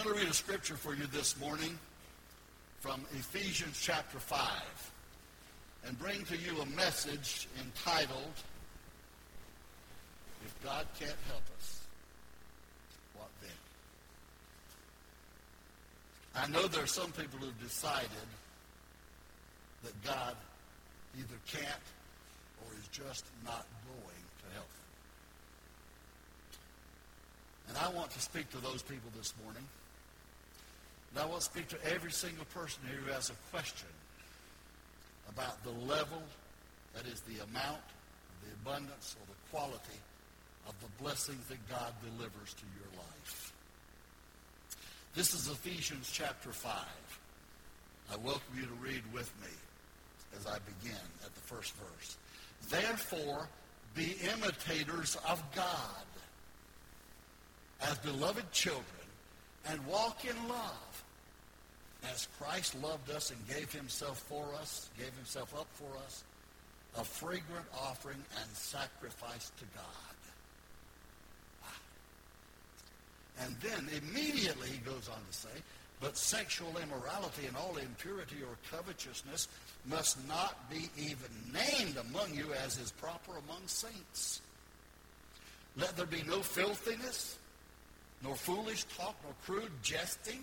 I'm going to read a scripture for you this morning from Ephesians chapter 5 and bring to you a message entitled, If God Can't Help Us, What Then? I know there are some people who've decided that God either can't or is just not going to help them. And I want to speak to those people this morning. And I want to speak to every single person here who has a question about the level, that is the amount, the abundance, or the quality of the blessings that God delivers to your life. This is Ephesians chapter 5. I welcome you to read with me as I begin at the first verse. Therefore, be imitators of God as beloved children and walk in love as Christ loved us and gave himself for us, gave himself up for us, a fragrant offering and sacrifice to God. Ah. And then immediately he goes on to say, but sexual immorality and all impurity or covetousness must not be even named among you as is proper among saints. Let there be no filthiness, nor foolish talk, nor crude jesting,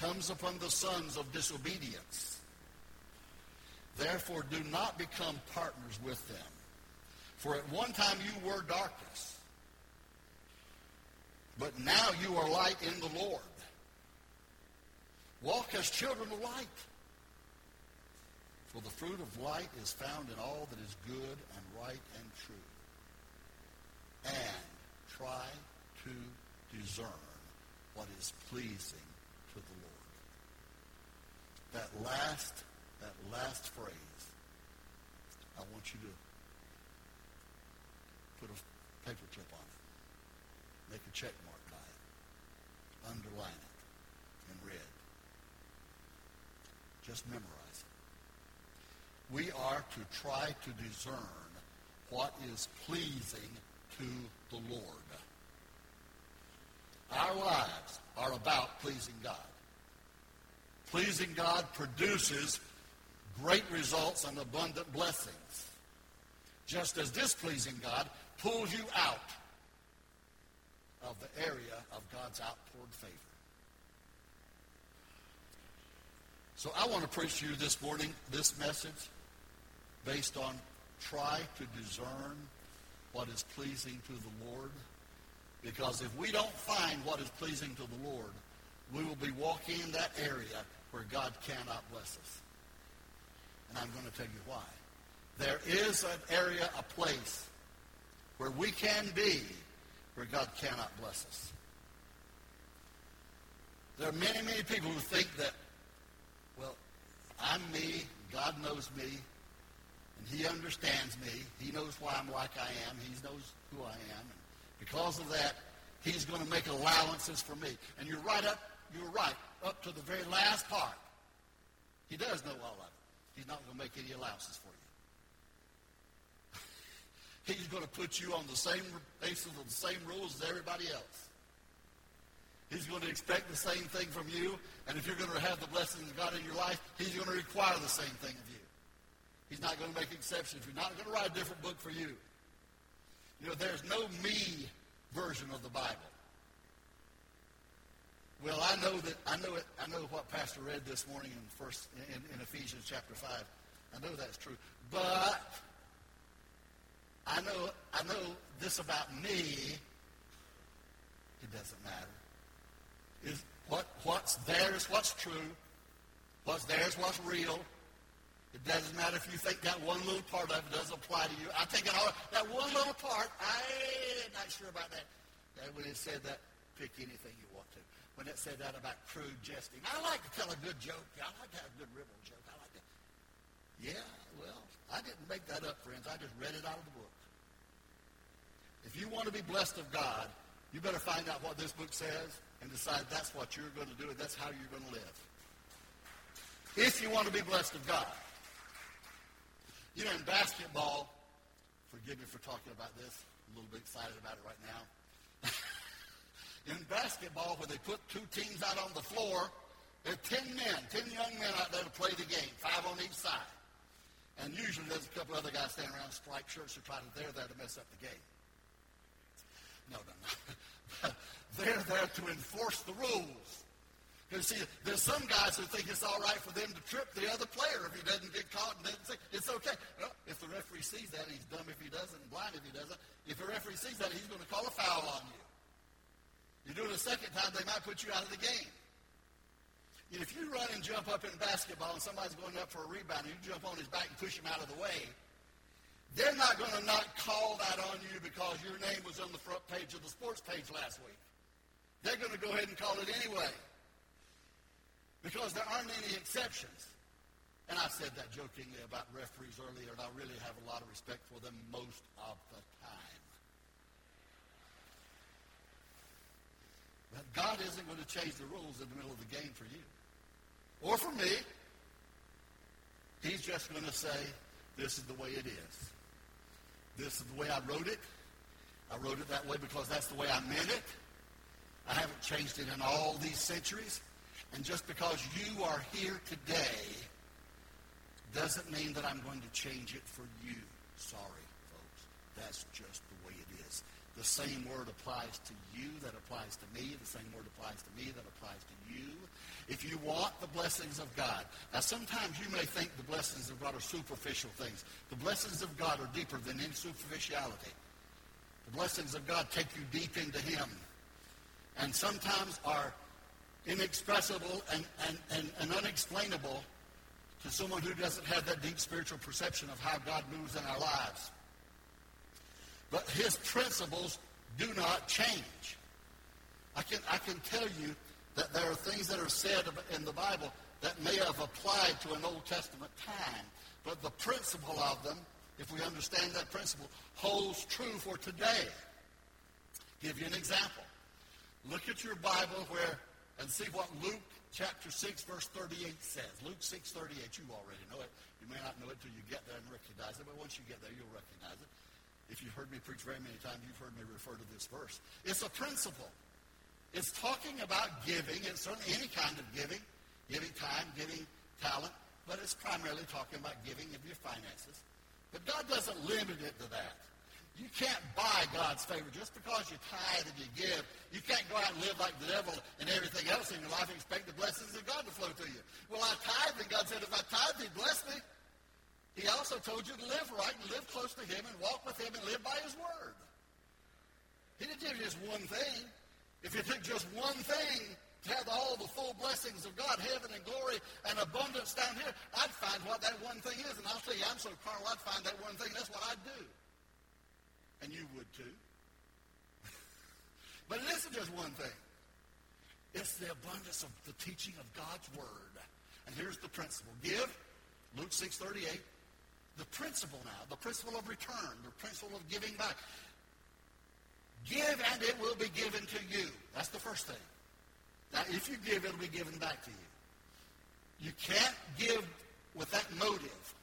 comes upon the sons of disobedience. Therefore, do not become partners with them. For at one time you were darkness, but now you are light in the Lord. Walk as children of light. For the fruit of light is found in all that is good and right and true. And try to discern what is pleasing to the Lord. That last, that last phrase, I want you to put a paper clip on it. Make a check mark by it. Underline it in red. Just memorize it. we are to try to discern what is pleasing to the Lord. Our lives are about pleasing God. Pleasing God produces great results and abundant blessings. Just as displeasing God pulls you out of the area of God's outpoured favor. So I want to preach to you this morning this message based on try to discern what is pleasing to the Lord. Because if we don't find what is pleasing to the Lord, we will be walking in that area where God cannot bless us. And I'm going to tell you why. There is an area, a place, where we can be where God cannot bless us. There are many, many people who think that, well, I'm me, God knows me, and he understands me. He knows why I'm like I am. He knows who I am. Because of that, he's going to make allowances for me. And you're right up, you're right, up to the very last part. He does know all of it. He's not going to make any allowances for you. he's going to put you on the same basis of the same rules as everybody else. He's going to expect the same thing from you, and if you're going to have the blessings of God in your life, he's going to require the same thing of you. He's not going to make exceptions. He's not going to write a different book for you. You know, there's no me version of the Bible. Well, I know that I know it. I know what Pastor read this morning in first in, in Ephesians chapter five. I know that's true, but I know I know this about me. It doesn't matter. Is what what's theirs, what's true, what's theirs, what's real, it doesn't matter if you think that one little part of it doesn't apply to you. I take it all. That one little part, I'm not sure about that. that when it said that pick anything you want to. When it said that about crude jesting, I like to tell a good joke. I like to have a good riddle joke. I like to. Yeah, well, I didn't make that up, friends. I just read it out of the book. If you want to be blessed of God, you better find out what this book says and decide that's what you're going to do and that's how you're going to live. If you want to be blessed of God. You know, in basketball, forgive me for talking about this, I'm a little bit excited about it right now. in basketball, where they put two teams out on the floor, there are 10 men, 10 young men out there to play the game, five on each side. And usually there's a couple other guys standing around striped shirts who try to, they're there to mess up the game. No, no, no. they're there to enforce the rules. Because see, there's some guys who think it's all right for them to trip the other player if he doesn't get caught and doesn't say it's okay. Well, if the referee sees that, he's dumb if he doesn't, blind if he doesn't. If the referee sees that, he's going to call a foul on you. You do it a second time, they might put you out of the game. If you run and jump up in basketball and somebody's going up for a rebound and you jump on his back and push him out of the way, they're not going to not call that on you because your name was on the front page of the sports page last week. They're going to go ahead and call it anyway because there aren't any exceptions. And I said that jokingly about referees earlier, and I really have a lot of respect for them most of the time. But God isn't going to change the rules in the middle of the game for you or for me. He's just going to say, this is the way it is. This is the way I wrote it. I wrote it that way because that's the way I meant it. I haven't changed it in all these centuries. And just because you are here today doesn't mean that I'm going to change it for you. Sorry, folks. That's just the way it is. The same word applies to you that applies to me. The same word applies to me that applies to you. If you want the blessings of God, now sometimes you may think the blessings of God are superficial things. The blessings of God are deeper than any superficiality. The blessings of God take you deep into Him. And sometimes are inexpressible and, and, and, and unexplainable to someone who doesn't have that deep spiritual perception of how God moves in our lives. But his principles do not change. I can, I can tell you that there are things that are said in the Bible that may have applied to an Old Testament time, but the principle of them, if we understand that principle, holds true for today. Give you an example. Look at your Bible where and see what Luke chapter 6, verse 38 says. Luke 6, 38, you already know it. You may not know it till you get there and recognize it, but once you get there, you'll recognize it. If you've heard me preach very many times, you've heard me refer to this verse. It's a principle. It's talking about giving. It's certainly any kind of giving, giving time, giving talent, but it's primarily talking about giving of your finances. But God doesn't limit it to that. You can't buy God's favor just because you tithe and you give. You can't go out and live like the devil and everything else in your life and expect the blessings of God to flow to you. Well, I tithe, and God said, if I tithe, He'd bless me. He also told you to live right and live close to Him and walk with Him and live by His Word. He didn't give you just one thing. If you took just one thing to have all the full blessings of God, heaven and glory and abundance down here, I'd find what that one thing is. And I'll tell you, I'm so carnal, I'd find that one thing. That's what I'd do and you would too. but isn't just one thing. It's the abundance of the teaching of God's Word. And here's the principle. Give, Luke 6.38, the principle now, the principle of return, the principle of giving back. Give and it will be given to you. That's the first thing. Now, if you give, it'll be given back to you. You can't give with that motive.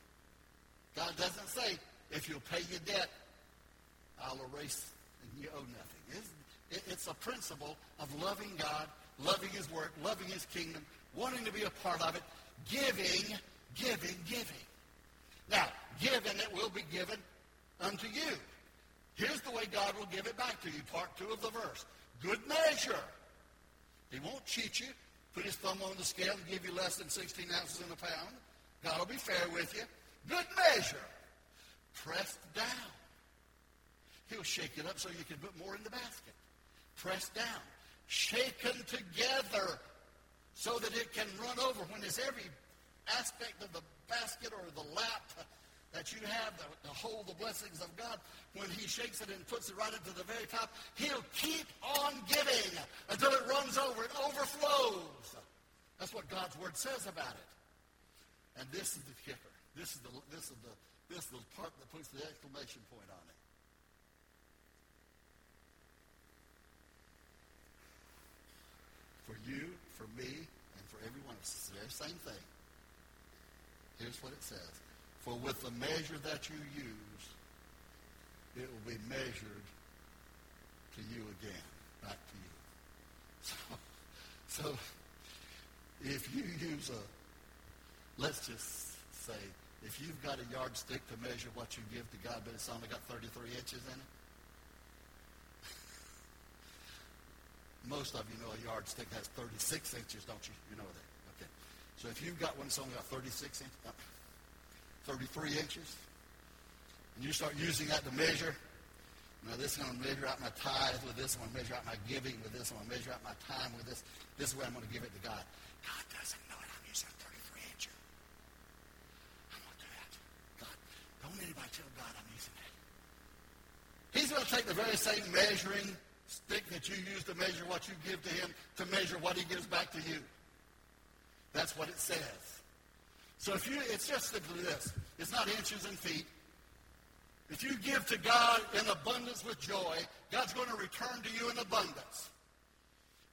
God doesn't say, if you'll pay your debt, I'll erase and you owe nothing. It's, a principle of loving God, loving His work, loving His kingdom, wanting to be a part of it, giving, giving, giving. Now, give and it will be given unto you. Here's the way God will give it back to you. Part two of the verse. Good measure. He won't cheat you, put his thumb on the scale and give you less than 16 ounces in a pound. God will be fair with you. Good measure. Pressed down He'll shake it up so you can put more in the basket. Press down, shaken together so that it can run over when it's every aspect of the basket or the lap that you have to, hold the blessings of God, when he shakes it and puts it right into the very top, he'll keep on giving until it runs over and overflows. That's what God's word says about it. And this is the kicker. This is the, this is the, this is the part that puts the exclamation point on it. For you, for me, and for everyone, it's the very same thing. Here's what it says. For with the measure that you use, it will be measured to you again, back to you. So, so if you use a, let's just say, if you've got a yardstick to measure what you give to God, but it's only got 33 inches in it, most of you know a yardstick has 36 inches, don't you? You know that. Okay. So if you've got one that's only got 36 inches, uh, 33 inches, and you start using that to measure, now this is going to measure out my tithe with this. I'm going to measure out my giving with this. I'm going to measure out my time with this. This is I'm going to give it to God. God doesn't know it. I'm using a 33 inch. I'm going to do that. God, don't anybody tell God I'm using that. He's going to take the very same measuring stick that you use to measure what you give to him to measure what he gives back to you. That's what it says. So if you, it's just simply this. It's not inches and feet. If you give to God in abundance with joy, God's going to return to you in abundance.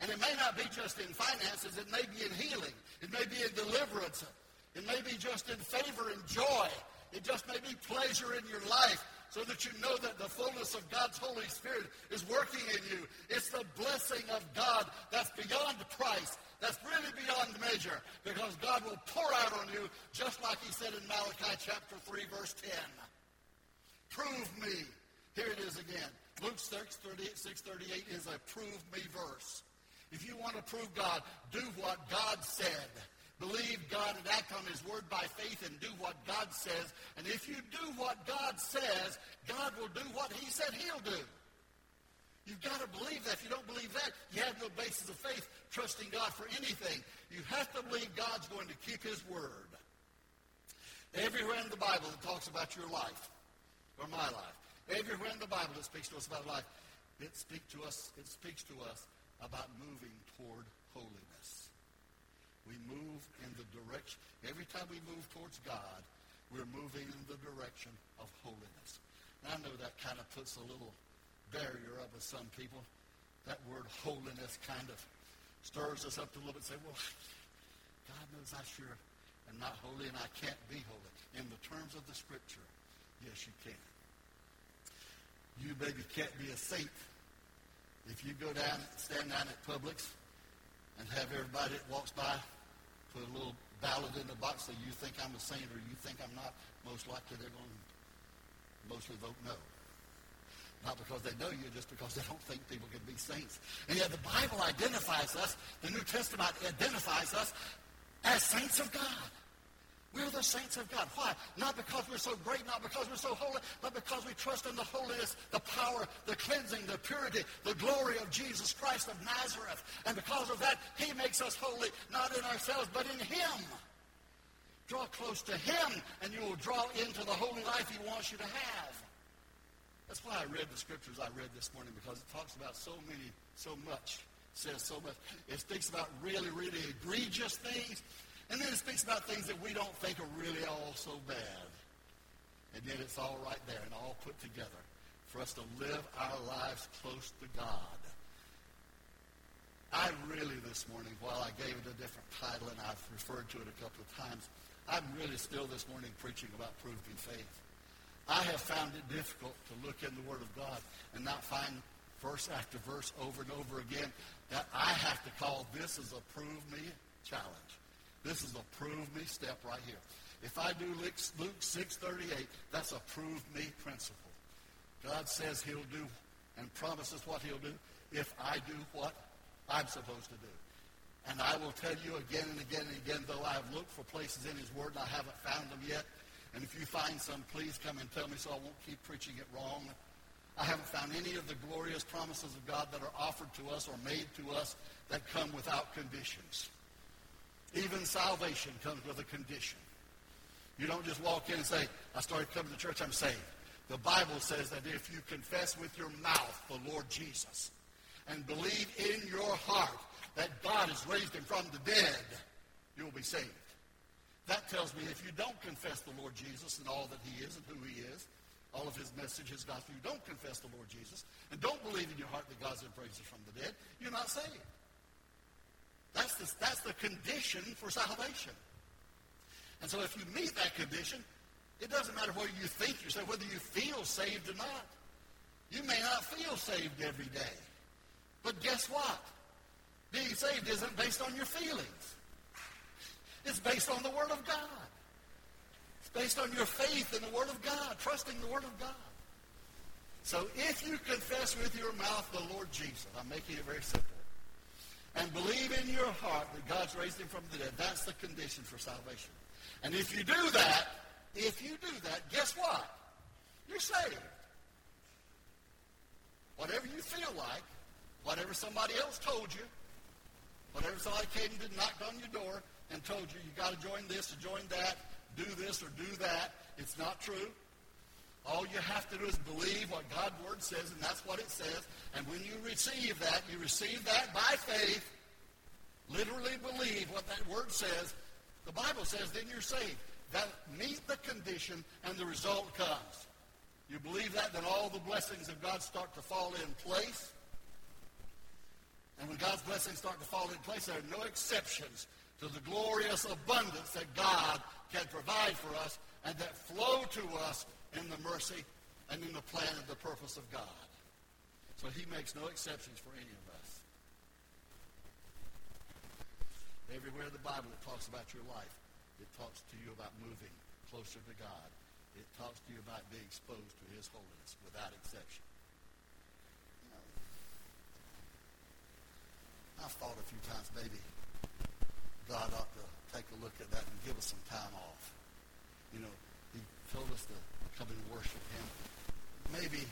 And it may not be just in finances. It may be in healing. It may be in deliverance. It may be just in favor and joy. It just may be pleasure in your life so that you know that the fullness of God's Holy Spirit is working in you. It's the blessing of God that's beyond price, that's really beyond measure, because God will pour out on you, just like he said in Malachi chapter 3, verse 10. Prove me. Here it is again. Luke 6, 38, 638 is a prove me verse. If you want to prove God, do what God said. Believe God and act on his word by faith and do what God says. And if you do what God says, God will do what he said he'll do. You've got to believe that. If you don't believe that, you have no basis of faith trusting God for anything. You have to believe God's going to keep his word. Everywhere in the Bible that talks about your life, or my life. Everywhere in the Bible that speaks to us about life, it speaks to us, it speaks to us about moving toward holiness. We move in the direction, every time we move towards God, we're moving in the direction of holiness. And I know that kind of puts a little barrier up with some people. That word holiness kind of stirs us up a little bit say, well, God knows I sure am not holy and I can't be holy. In the terms of the scripture, Yes, you can. You maybe can't be a saint. If you go down, stand down at Publix and have everybody that walks by put a little ballot in the box that you think I'm a saint or you think I'm not, most likely they're going to mostly vote no. Not because they know you, just because they don't think people can be saints. And yet the Bible identifies us, the New Testament identifies us as saints of God. We're the saints of God. Why? Not because we're so great, not because we're so holy, but because we trust in the holiness, the power, the cleansing, the purity, the glory of Jesus Christ of Nazareth. And because of that, he makes us holy, not in ourselves, but in him. Draw close to him, and you will draw into the holy life he wants you to have. That's why I read the scriptures I read this morning, because it talks about so many, so much, says so much. It speaks about really, really egregious things, and then it speaks about things that we don't think are really all so bad. And yet it's all right there and all put together for us to live our lives close to God. I really this morning, while I gave it a different title and I've referred to it a couple of times, I'm really still this morning preaching about proving faith. I have found it difficult to look in the Word of God and not find verse after verse over and over again that I have to call this as a prove me challenge. This is a prove me step right here. If I do Luke 6.38, that's a prove me principle. God says he'll do and promises what he'll do if I do what I'm supposed to do. And I will tell you again and again and again, though I have looked for places in his word and I haven't found them yet. And if you find some, please come and tell me so I won't keep preaching it wrong. I haven't found any of the glorious promises of God that are offered to us or made to us that come without conditions. Even salvation comes with a condition. You don't just walk in and say, I started coming to church, I'm saved. The Bible says that if you confess with your mouth the Lord Jesus and believe in your heart that God has raised him from the dead, you will be saved. That tells me if you don't confess the Lord Jesus and all that he is and who he is, all of his message, his gospel, you don't confess the Lord Jesus and don't believe in your heart that God's raised him from the dead, you're not saved. That's the, that's the condition for salvation. And so if you meet that condition, it doesn't matter whether you think you're whether you feel saved or not. You may not feel saved every day. But guess what? Being saved isn't based on your feelings. It's based on the Word of God. It's based on your faith in the Word of God, trusting the Word of God. So if you confess with your mouth the Lord Jesus, I'm making it very simple, and believe in your heart that God's raised him from the dead, that's the condition for salvation. And if you do that, if you do that, guess what? You're saved. Whatever you feel like, whatever somebody else told you, whatever somebody came and knocked on your door, and told you you got to join this or join that, do this or do that. It's not true. All you have to do is believe what God's Word says, and that's what it says. And when you receive that, you receive that by faith. Literally believe what that Word says. The Bible says then you're saved. That meet the condition, and the result comes. You believe that, then all the blessings of God start to fall in place. And when God's blessings start to fall in place, there are no exceptions to the glorious abundance that God can provide for us and that flow to us in the mercy and in the plan and the purpose of God. So he makes no exceptions for any of us. Everywhere in the Bible it talks about your life, it talks to you about moving closer to God. It talks to you about being exposed to his holiness without exception. I've thought a few times maybe God ought to take a look at that and give us some time off. You know, he told us to come and worship him. Maybe,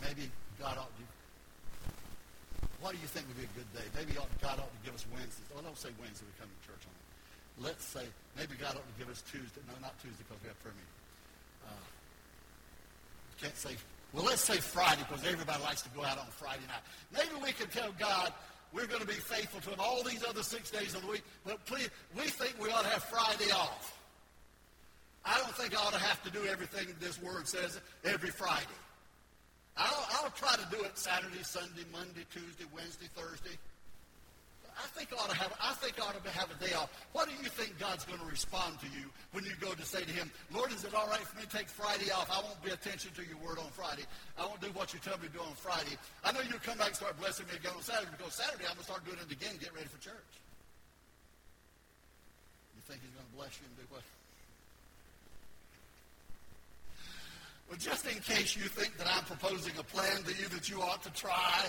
maybe God ought to. What do you think would be a good day? Maybe God ought to give us Wednesdays. Oh, don't say Wednesday we come to church on. Let's say maybe God ought to give us Tuesday. No, not Tuesday because we have prayer meeting. Uh, can't say. Well, let's say Friday because everybody likes to go out on Friday night. Maybe we can tell God, we're going to be faithful to him all these other six days of the week. But please, we think we ought to have Friday off. I don't think I ought to have to do everything this word says every Friday. I'll, I'll try to do it Saturday, Sunday, Monday, Tuesday, Wednesday, Thursday. I think I ought to have I think I ought to have a day off. What do you think God's going to respond to you when you go to say to him, Lord, is it all right for me to take Friday off? I won't pay attention to your word on Friday. I won't do what you tell me to do on Friday. I know you'll come back and start blessing me again on Saturday because Saturday I'm going to start doing it again, get ready for church. You think he's going to bless you and do what? Well, just in case you think that I'm proposing a plan to you that you ought to try,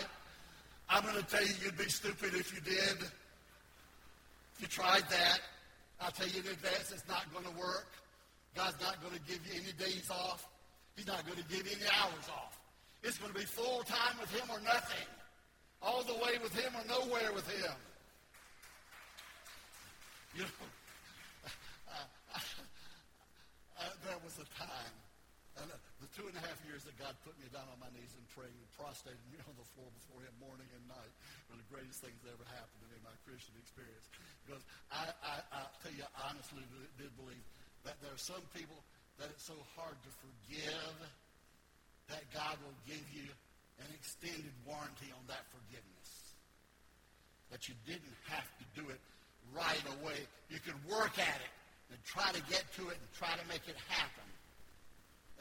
I'm going to tell you you'd be stupid if you did. If you tried that, I'll tell you in advance it's not going to work. God's not going to give you any days off. He's not going to give you any hours off. It's going to be full time with him or nothing. All the way with him or nowhere with him. You know, there was a time two and a half years that God put me down on my knees and praying and prostrated me on the floor before Him morning and night were the greatest things that ever happened to me in my Christian experience. Because I, I, I tell you, I honestly did believe that there are some people that it's so hard to forgive that God will give you an extended warranty on that forgiveness. That you didn't have to do it right away. You could work at it and try to get to it and try to make it happen.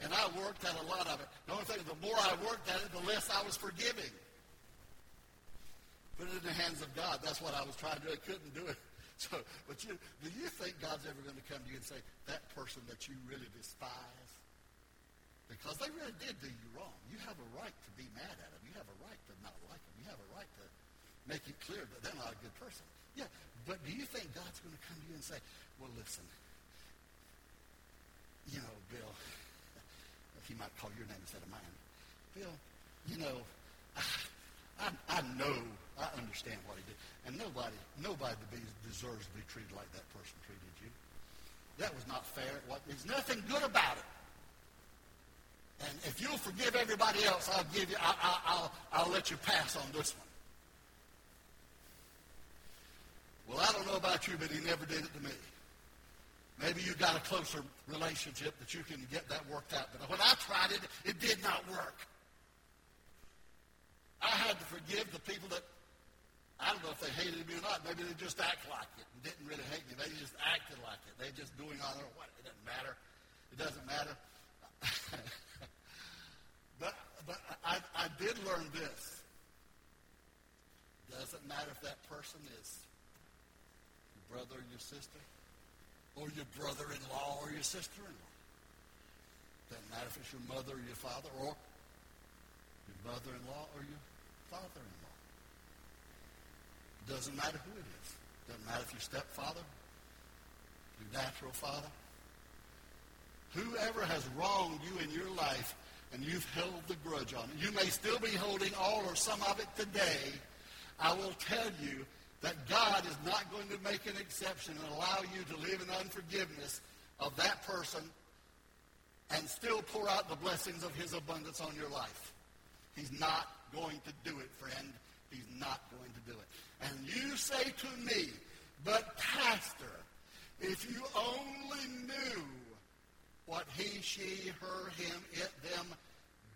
And I worked at a lot of it. The only thing, the more I worked at it, the less I was forgiving. Put it in the hands of God. That's what I was trying to do. I couldn't do it. So, but you, do you think God's ever going to come to you and say, that person that you really despise? Because they really did do you wrong. You have a right to be mad at them. You have a right to not like them. You have a right to make it clear that they're not a good person. Yeah, but do you think God's going to come to you and say, well, listen, you know, Bill, he might call your name instead of mine. Bill, you know, I, I, I know, I understand what he did. And nobody, nobody deserves to be treated like that person treated you. That was not fair. What, there's nothing good about it. And if you'll forgive everybody else, I'll give you, I, I, I'll, I'll let you pass on this one. Well, I don't know about you, but he never did it to me. Maybe you got a closer relationship that you can get that worked out. But when I tried it, it did not work. I had to forgive the people that, I don't know if they hated me or not. Maybe they just act like it and didn't really hate me. They just acted like it. They just doing all their what. It doesn't matter. It doesn't matter. but but I, I did learn this. Doesn't matter if that person is your brother or your sister, or your brother-in-law or your sister-in-law. Doesn't matter if it's your mother or your father, or your mother-in-law or your father-in-law. Doesn't matter who it is. Doesn't matter if your stepfather, your natural father. Whoever has wronged you in your life and you've held the grudge on it, you may still be holding all or some of it today. I will tell you that God is not going to make an exception and allow you to live in unforgiveness of that person and still pour out the blessings of his abundance on your life. He's not going to do it, friend. He's not going to do it. And you say to me, but Pastor, if you only knew what he, she, her, him, it, them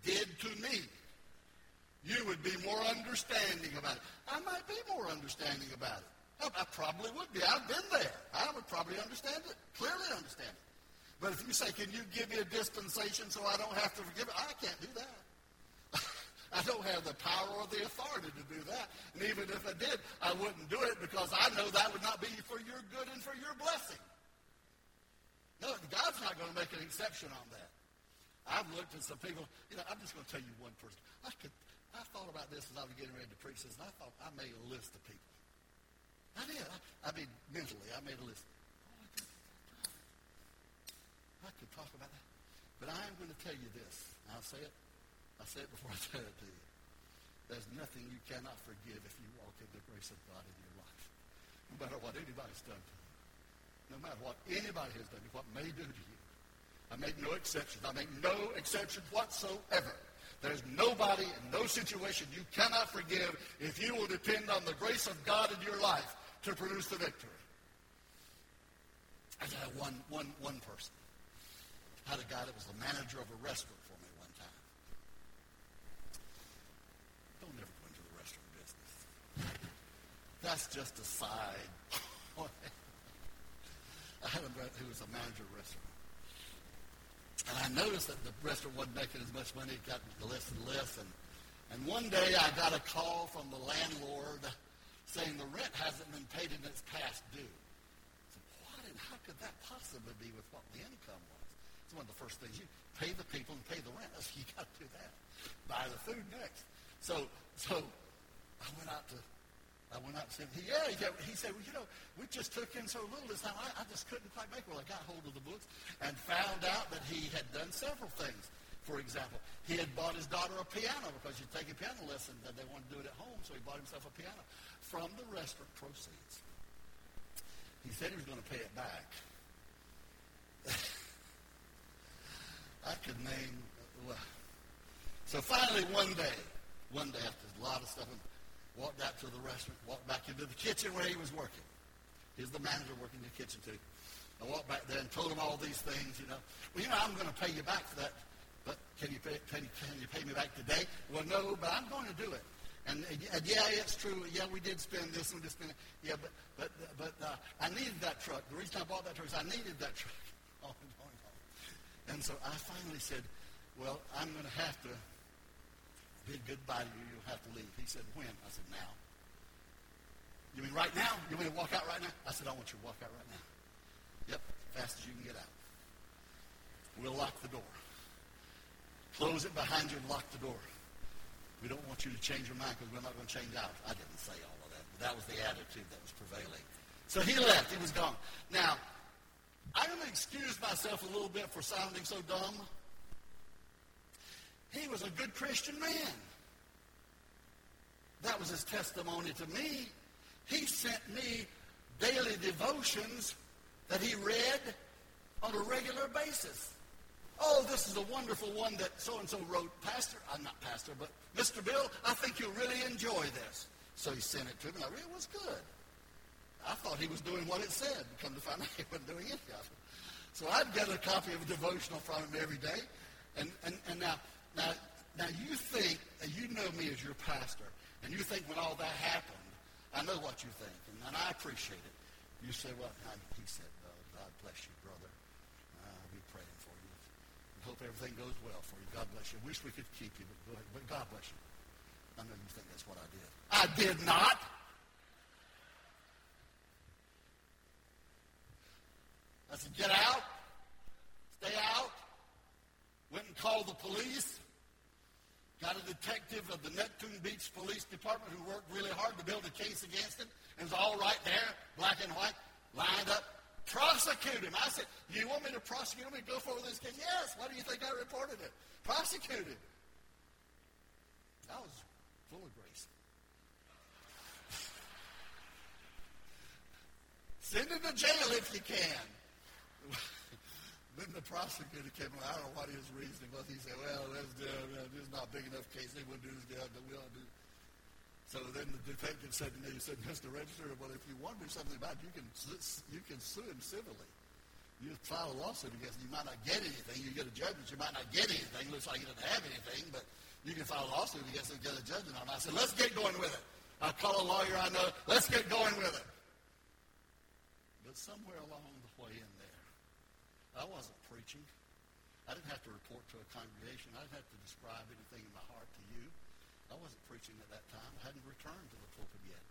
did to me, you would be more understanding about it. I might be more understanding about it. I, I probably would be. I've been there. I would probably understand it, clearly understand it. But if you say, can you give me a dispensation so I don't have to forgive it? I can't do that. I don't have the power or the authority to do that. And even if I did, I wouldn't do it because I know that would not be for your good and for your blessing. No, God's not going to make an exception on that. I've looked at some people, you know, I'm just going to tell you one person. I could, I thought about this as I was getting ready to preach this, and I thought I made a list of people. I did. I, I mean, mentally, I made a list. I, could, talk about that. But I am going to tell you this. I'll say it I said before I said it to you. There's nothing you cannot forgive if you walk in the grace of God in your life. No matter what anybody's done to you. No matter what anybody has done to you, what may do to you. I make no exceptions. I make no exceptions whatsoever. There's nobody and no situation you cannot forgive if you will depend on the grace of God in your life to produce the victory. I had one, one, one person. I had a guy that was the manager of a restaurant for me one time. Don't ever go into the restaurant business. That's just a side. I had a guy who was a manager of a restaurant. And I noticed that the restaurant wasn't making as much money. It got less and less. And, and one day I got a call from the landlord saying the rent hasn't been paid and it's past due. I said, what and how could that possibly be with what the income was? It's one of the first things. You pay the people and pay the rent. You got to do that. Buy the food next. So, so I went out to I went out and said, yeah, he he said well, you know, we just took in so little this time. I, I just couldn't quite make it. Well, I got hold of the books and found out that he had done several things. For example, he had bought his daughter a piano because she'd taken piano lessons and they wanted to do it at home, so he bought himself a piano from the restaurant proceeds. He said he was going to pay it back. I could name, well. So finally, one day, one day after a lot of stuff, walked out to the restaurant, walked back into the kitchen where he was working. He's the manager working in the kitchen too. I walked back there and told him all these things, you know. Well, you know, I'm going to pay you back for that, but can you pay, can you, can you pay me back today? Well, no, but I'm going to do it. And, and yeah, it's true. Yeah, we did spend this and we did spend it. Yeah, but but but uh, I needed that truck. The reason I bought that truck is I needed that truck. on. And so I finally said, well, I'm going to have to bid goodbye to you. You'll have to leave. He said, when? I said, now. You mean right now? You want me to walk out right now? I said, I want you to walk out right now. Yep, fast as you can get out. We'll lock the door. Close it behind you and lock the door. We don't want you to change your mind because we're not going to change out. I didn't say all of that, but that was the attitude that was prevailing. So he left. He was gone. Now, I'm going to excuse myself a little bit for sounding so dumb. He was a good Christian man. That was his testimony to me. He sent me daily devotions that he read on a regular basis. Oh, this is a wonderful one that so-and-so wrote. Pastor, I'm not pastor, but Mr. Bill, I think you'll really enjoy this. So he sent it to me. I read it was good. I thought he was doing what it said. Come to find out he wasn't doing any of it. So I'd get a copy of a devotional from him every day. And, and, and now, now, now you think, you know me as your pastor, and you think when all that happened, I know what you think, and, and I appreciate it. You say, well, he said, uh, God bless you, brother. Uh, I'll be praying for you. I hope everything goes well for you. God bless you. Wish we could keep you, but, but God bless you. I know you think that's what I did. I did not. I said, get out, stay out. Went and called the police. Got a detective of the Neptune Beach Police Department who worked really hard to build a case against him. It was all right there, black and white, lined up. Prosecute him. I said, do you want me to prosecute him and go forward with this case? Yes. Why do you think I reported it? Prosecute him. I was full of grace. Send him to jail if you can. Then the prosecutor came along. I don't know what his reasoning was. He said, well, this, uh, this is not big enough case. They wouldn't do this job, but we ought to do so then the detective said to me, he said, Mr. Register, well, if you want to do something about it, you can, you can sue him civilly. You file a lawsuit against him. You might not get anything. You get a judgment. You might not get anything. Looks like you didn't have anything, but you can file a lawsuit against him and get a judgment on it. I said, let's get going with it. I call a lawyer I know. Let's get going with it. But somewhere along the way in there, I wasn't preaching. I didn't have to report to a congregation. I didn't have to describe anything in my heart to you. I wasn't preaching at that time. I hadn't returned to the pulpit yet.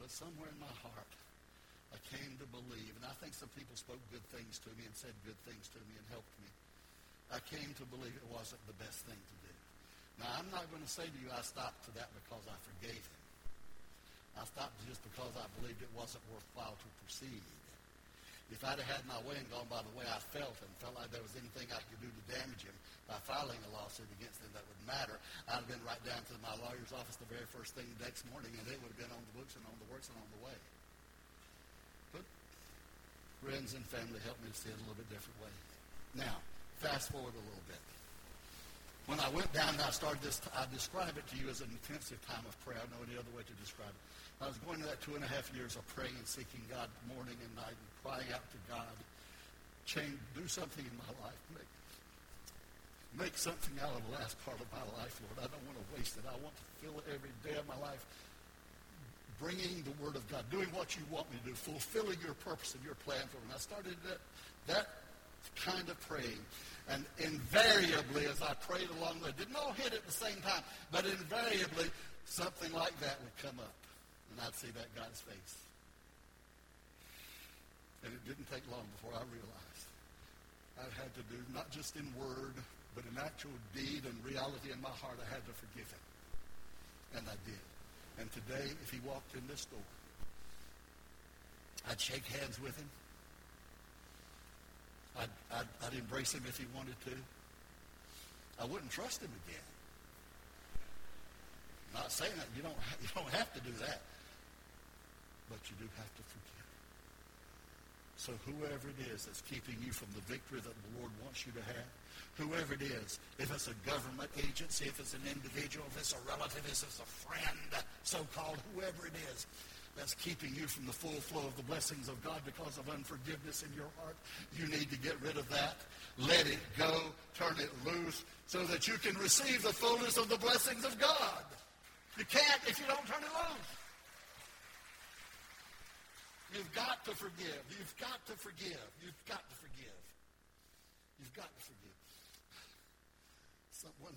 But somewhere in my heart, I came to believe, and I think some people spoke good things to me and said good things to me and helped me. I came to believe it wasn't the best thing to do. Now, I'm not going to say to you I stopped to that because I forgave him. I stopped just because I believed it wasn't worthwhile to proceed. If I'd have had my way and gone by the way I felt and felt like there was anything I could do to damage him by filing a lawsuit against him that would matter, I'd have been right down to my lawyer's office the very first thing the next morning, and it would have been on the books and on the works and on the way. But friends and family helped me to see it a little bit different way. Now, fast forward a little bit. When I went down and I started this, I describe it to you as an intensive time of prayer. I know any other way to describe it. I was going to that two and a half years of praying and seeking God morning and night and crying out to God. Change, do something in my life. Make, make something out of the last part of my life, Lord. I don't want to waste it. I want to fill every day of my life bringing the Word of God, doing what you want me to do, fulfilling your purpose and your plan for me. And I started that, that kind of praying. And invariably, as I prayed along the way, didn't all hit at the same time, but invariably, something like that would come up. And I'd see that guy's face. And it didn't take long before I realized I had to do, not just in word, but in actual deed and reality in my heart, I had to forgive him. And I did. And today, if he walked in this door, I'd shake hands with him. I'd, I'd, I'd embrace him if he wanted to. I wouldn't trust him again. I'm not saying that you don't you don't have to do that, but you do have to forgive. So whoever it is that's keeping you from the victory that the Lord wants you to have, whoever it is, if it's a government agency, if it's an individual, if it's a relative, if it's a friend, so-called, whoever it is, that's keeping you from the full flow of the blessings of God because of unforgiveness in your heart. You need to get rid of that. Let it go. Turn it loose so that you can receive the fullness of the blessings of God. You can't if you don't turn it loose. You've got to forgive. You've got to forgive. You've got to forgive. You've got to forgive. One,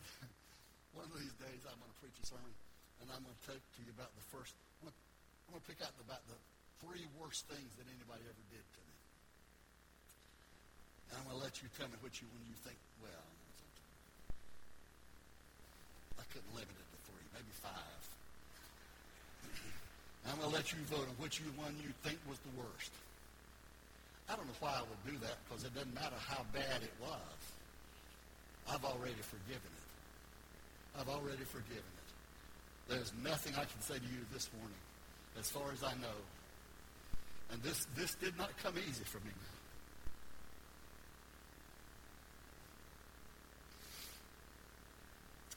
one of these days I'm going to preach a sermon, and I'm going to talk to you about the first I'm going to pick out about the three worst things that anybody ever did to me. And I'm going to let you tell me which you, when you think, well, I couldn't limit it to three, maybe five. I'm going to let you vote on which one you think was the worst. I don't know why I would do that because it doesn't matter how bad it was. I've already forgiven it. I've already forgiven it. There's nothing I can say to you this morning as far as I know. And this, this did not come easy for me.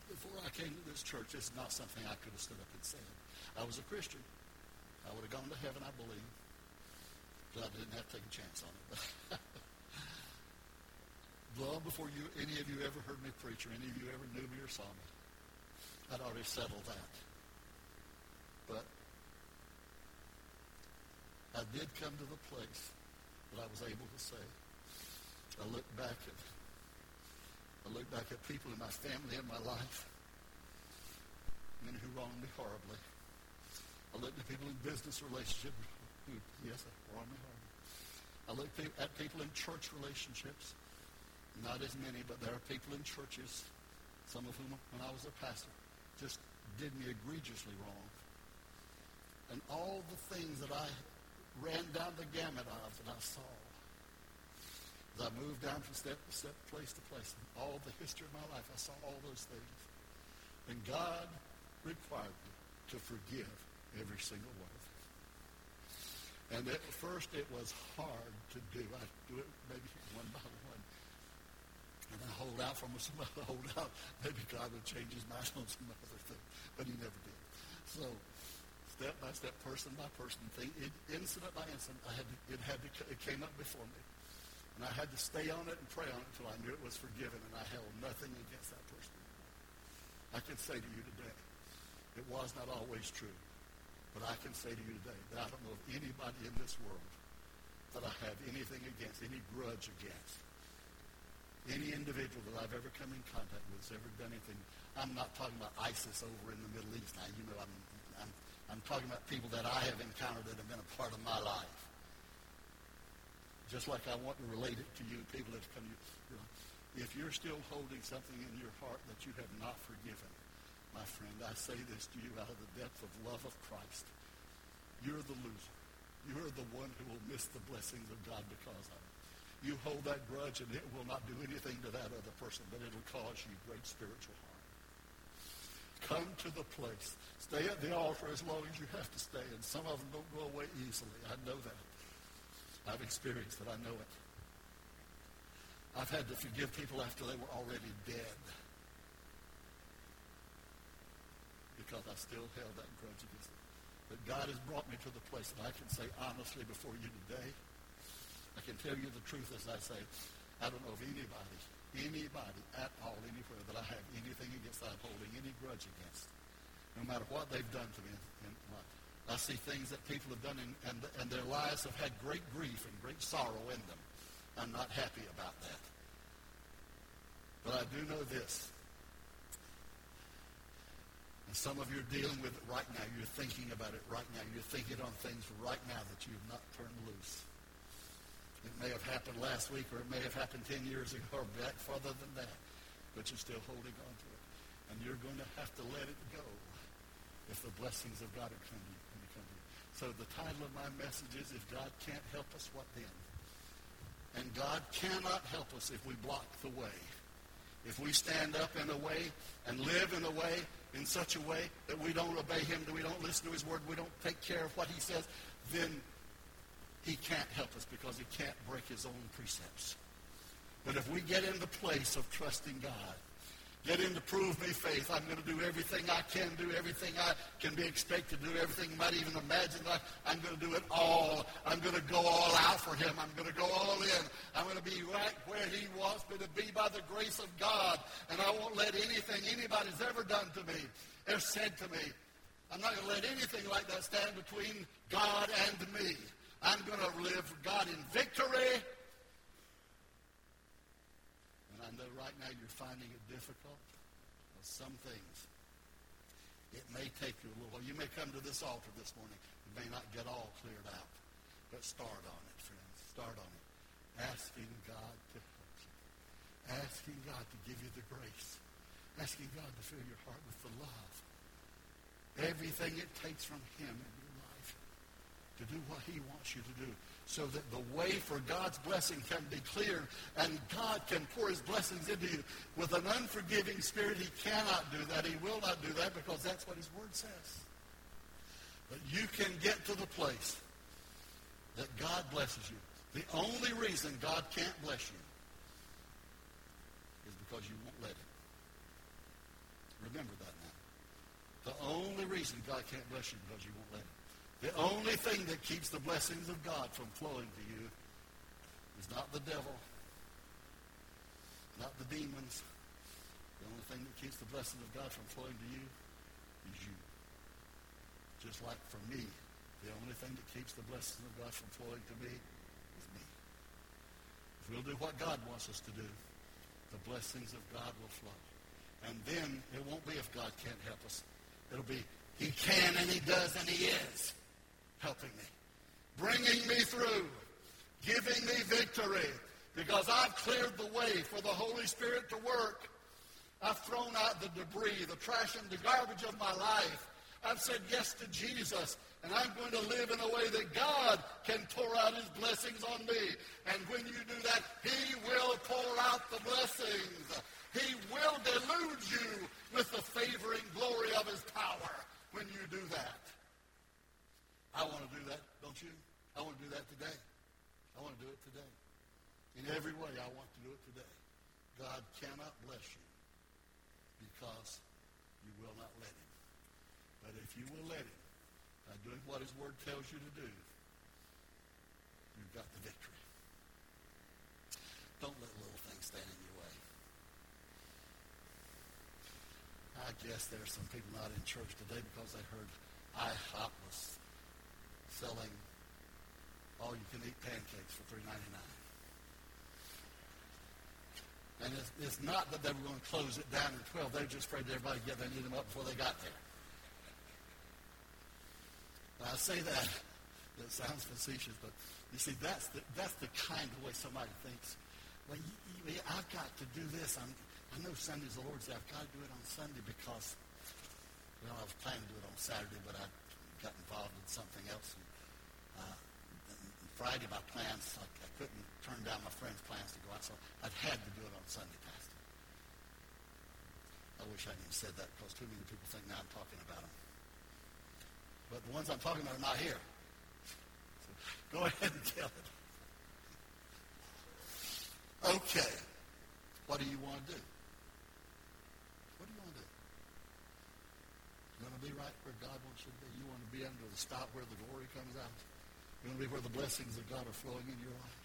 Before I came to this church, it's not something I could have stood up and said. I was a Christian. I would have gone to heaven, I believe. glad I didn't have to take a chance on it. Long before you, any of you ever heard me preach or any of you ever knew me or saw me, I'd already settled that. But I did come to the place that I was able to say, I look back at I look back at people in my family and my life, men who wronged me horribly. I look at people in business relationships who, yes, wronged me horribly. I look at people in church relationships, not as many, but there are people in churches, some of whom, when I was a pastor, just did me egregiously wrong. And all the things that I ran down the gamut of that I saw as I moved down from step to step, place to place, in all the history of my life, I saw all those things. And God required me to forgive every single one of them. And at first it was hard to do. I do it maybe one by one. And I hold out from some other hold out. Maybe God would change his mind on some other thing. But he never did. So step by step, person by person, thing, incident by incident, I had to, it had to, it came up before me. And I had to stay on it and pray on it until I knew it was forgiven, and I held nothing against that person. I can say to you today, it was not always true. But I can say to you today that I don't know of anybody in this world that I have anything against, any grudge against. Any individual that I've ever come in contact with has ever done anything. I'm not talking about ISIS over in the Middle East. Now, you know, I'm, I'm, talking about people that I have encountered that have been a part of my life. Just like I want to relate it to you, people that have come to you. If you're still holding something in your heart that you have not forgiven, my friend, I say this to you out of the depth of love of Christ. You're the loser. You're the one who will miss the blessings of God because of it. You hold that grudge and it will not do anything to that other person, but it'll cause you great spiritual harm. Come to the place. Stay at the altar as long as you have to stay, and some of them don't go away easily. I know that. I've experienced it. I know it. I've had to forgive people after they were already dead because I still held that grudge against them. But God has brought me to the place that I can say honestly before you today, I can tell you the truth as I say, I don't know of anybody, anybody at all, anywhere that I have anything against I'm holding any grudge against, no matter what they've done to me in life. I see things that people have done, in, and, and their lives have had great grief and great sorrow in them. I'm not happy about that. But I do know this. And some of you are dealing with it right now. You're thinking about it right now. You're thinking on things right now that you have not turned loose. It may have happened last week or it may have happened 10 years ago or back farther than that. But you're still holding on to it. And you're going to have to let it go if the blessings of God are coming. So the title of my message is If God Can't Help Us, What Then? And God cannot help us if we block the way. If we stand up in a way and live in a way, in such a way that we don't obey him, that we don't listen to his word, we don't take care of what he says, then he can't help us because he can't break his own precepts. But if we get in the place of trusting God, Get in to prove me faith. I'm going to do everything I can do, everything I can be expected to do, everything you might even imagine. I, I'm going to do it all. I'm going to go all out for him. I'm going to go all in. I'm going to be right where he wants me to be by the grace of God. And I won't let anything anybody's ever done to me, ever said to me, I'm not going to let anything like that stand between God and me. I'm going to live for God in victory And I know right now you're finding it difficult. Well, some things, it may take you a little while. You may come to this altar this morning. You may not get all cleared out. But start on it, friends. Start on it. Asking God to help you. Asking God to give you the grace. Asking God to fill your heart with the love. Everything it takes from him in your life to do what he wants you to do so that the way for God's blessing can be cleared and God can pour his blessings into you. With an unforgiving spirit, he cannot do that. He will not do that because that's what his word says. But you can get to the place that God blesses you. The only reason God can't bless you is because you won't let him. Remember that now. The only reason God can't bless you is because you won't let him. The only thing that keeps the blessings of God from flowing to you is not the devil, not the demons. The only thing that keeps the blessings of God from flowing to you is you. Just like for me, the only thing that keeps the blessings of God from flowing to me is me. If we'll do what God wants us to do, the blessings of God will flow. And then it won't be if God can't help us. It'll be he can and he does and he is helping me, bringing me through, giving me victory because I've cleared the way for the Holy Spirit to work. I've thrown out the debris, the trash, and the garbage of my life. I've said yes to Jesus, and I'm going to live in a way that God can pour out his blessings on me. And when you do that, he will pour out the blessings. He will delude you with the favoring glory of his power when you do that. I want to do that, don't you? I want to do that today. I want to do it today. In every way, I want to do it today. God cannot bless you because you will not let him. But if you will let him, by doing what his word tells you to do, you've got the victory. Don't let little things stand in your way. I guess there are some people not in church today because they heard IHOP was selling all-you-can-eat pancakes for three ninety nine. And it's, it's, not that they were going to close it down at 12. They just afraid everybody get and eat them up before they got there. Now, I say that, that sounds facetious, but you see, that's the, that's the kind of way somebody thinks. Well, you, you, I've got to do this. I'm, I know Sunday's the Lord's Day. I've got to do it on Sunday because, well, I was planning to do it on Saturday, but I got involved in something else. And, uh, Friday, my plans, I, I couldn't turn down my friend's plans to go out, so I've had to do it on Sunday, Pastor. I wish I hadn't said that because too many people think now I'm talking about them. But the ones I'm talking about are not here. So go ahead and tell it. Okay. What do you want to do? What do you want to do? Want to be right where God wants you to be? You want to be under the spot where the glory comes out? You want to be where the blessings of God are flowing in your life?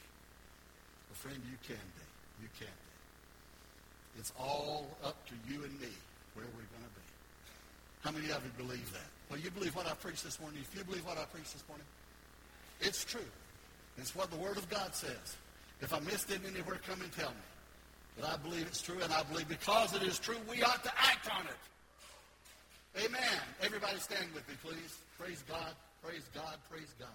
Well, friend, you can be. You can be. It's all up to you and me where we're going to be. How many of you believe that? Well, you believe what I preached this morning. If you believe what I preached this morning, it's true. It's what the Word of God says. If I missed it anywhere, come and tell me. But I believe it's true, and I believe because it is true, we ought to act on it. Amen. Everybody stand with me, please. Praise God. Praise God. Praise God.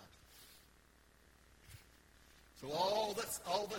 So all that's all that's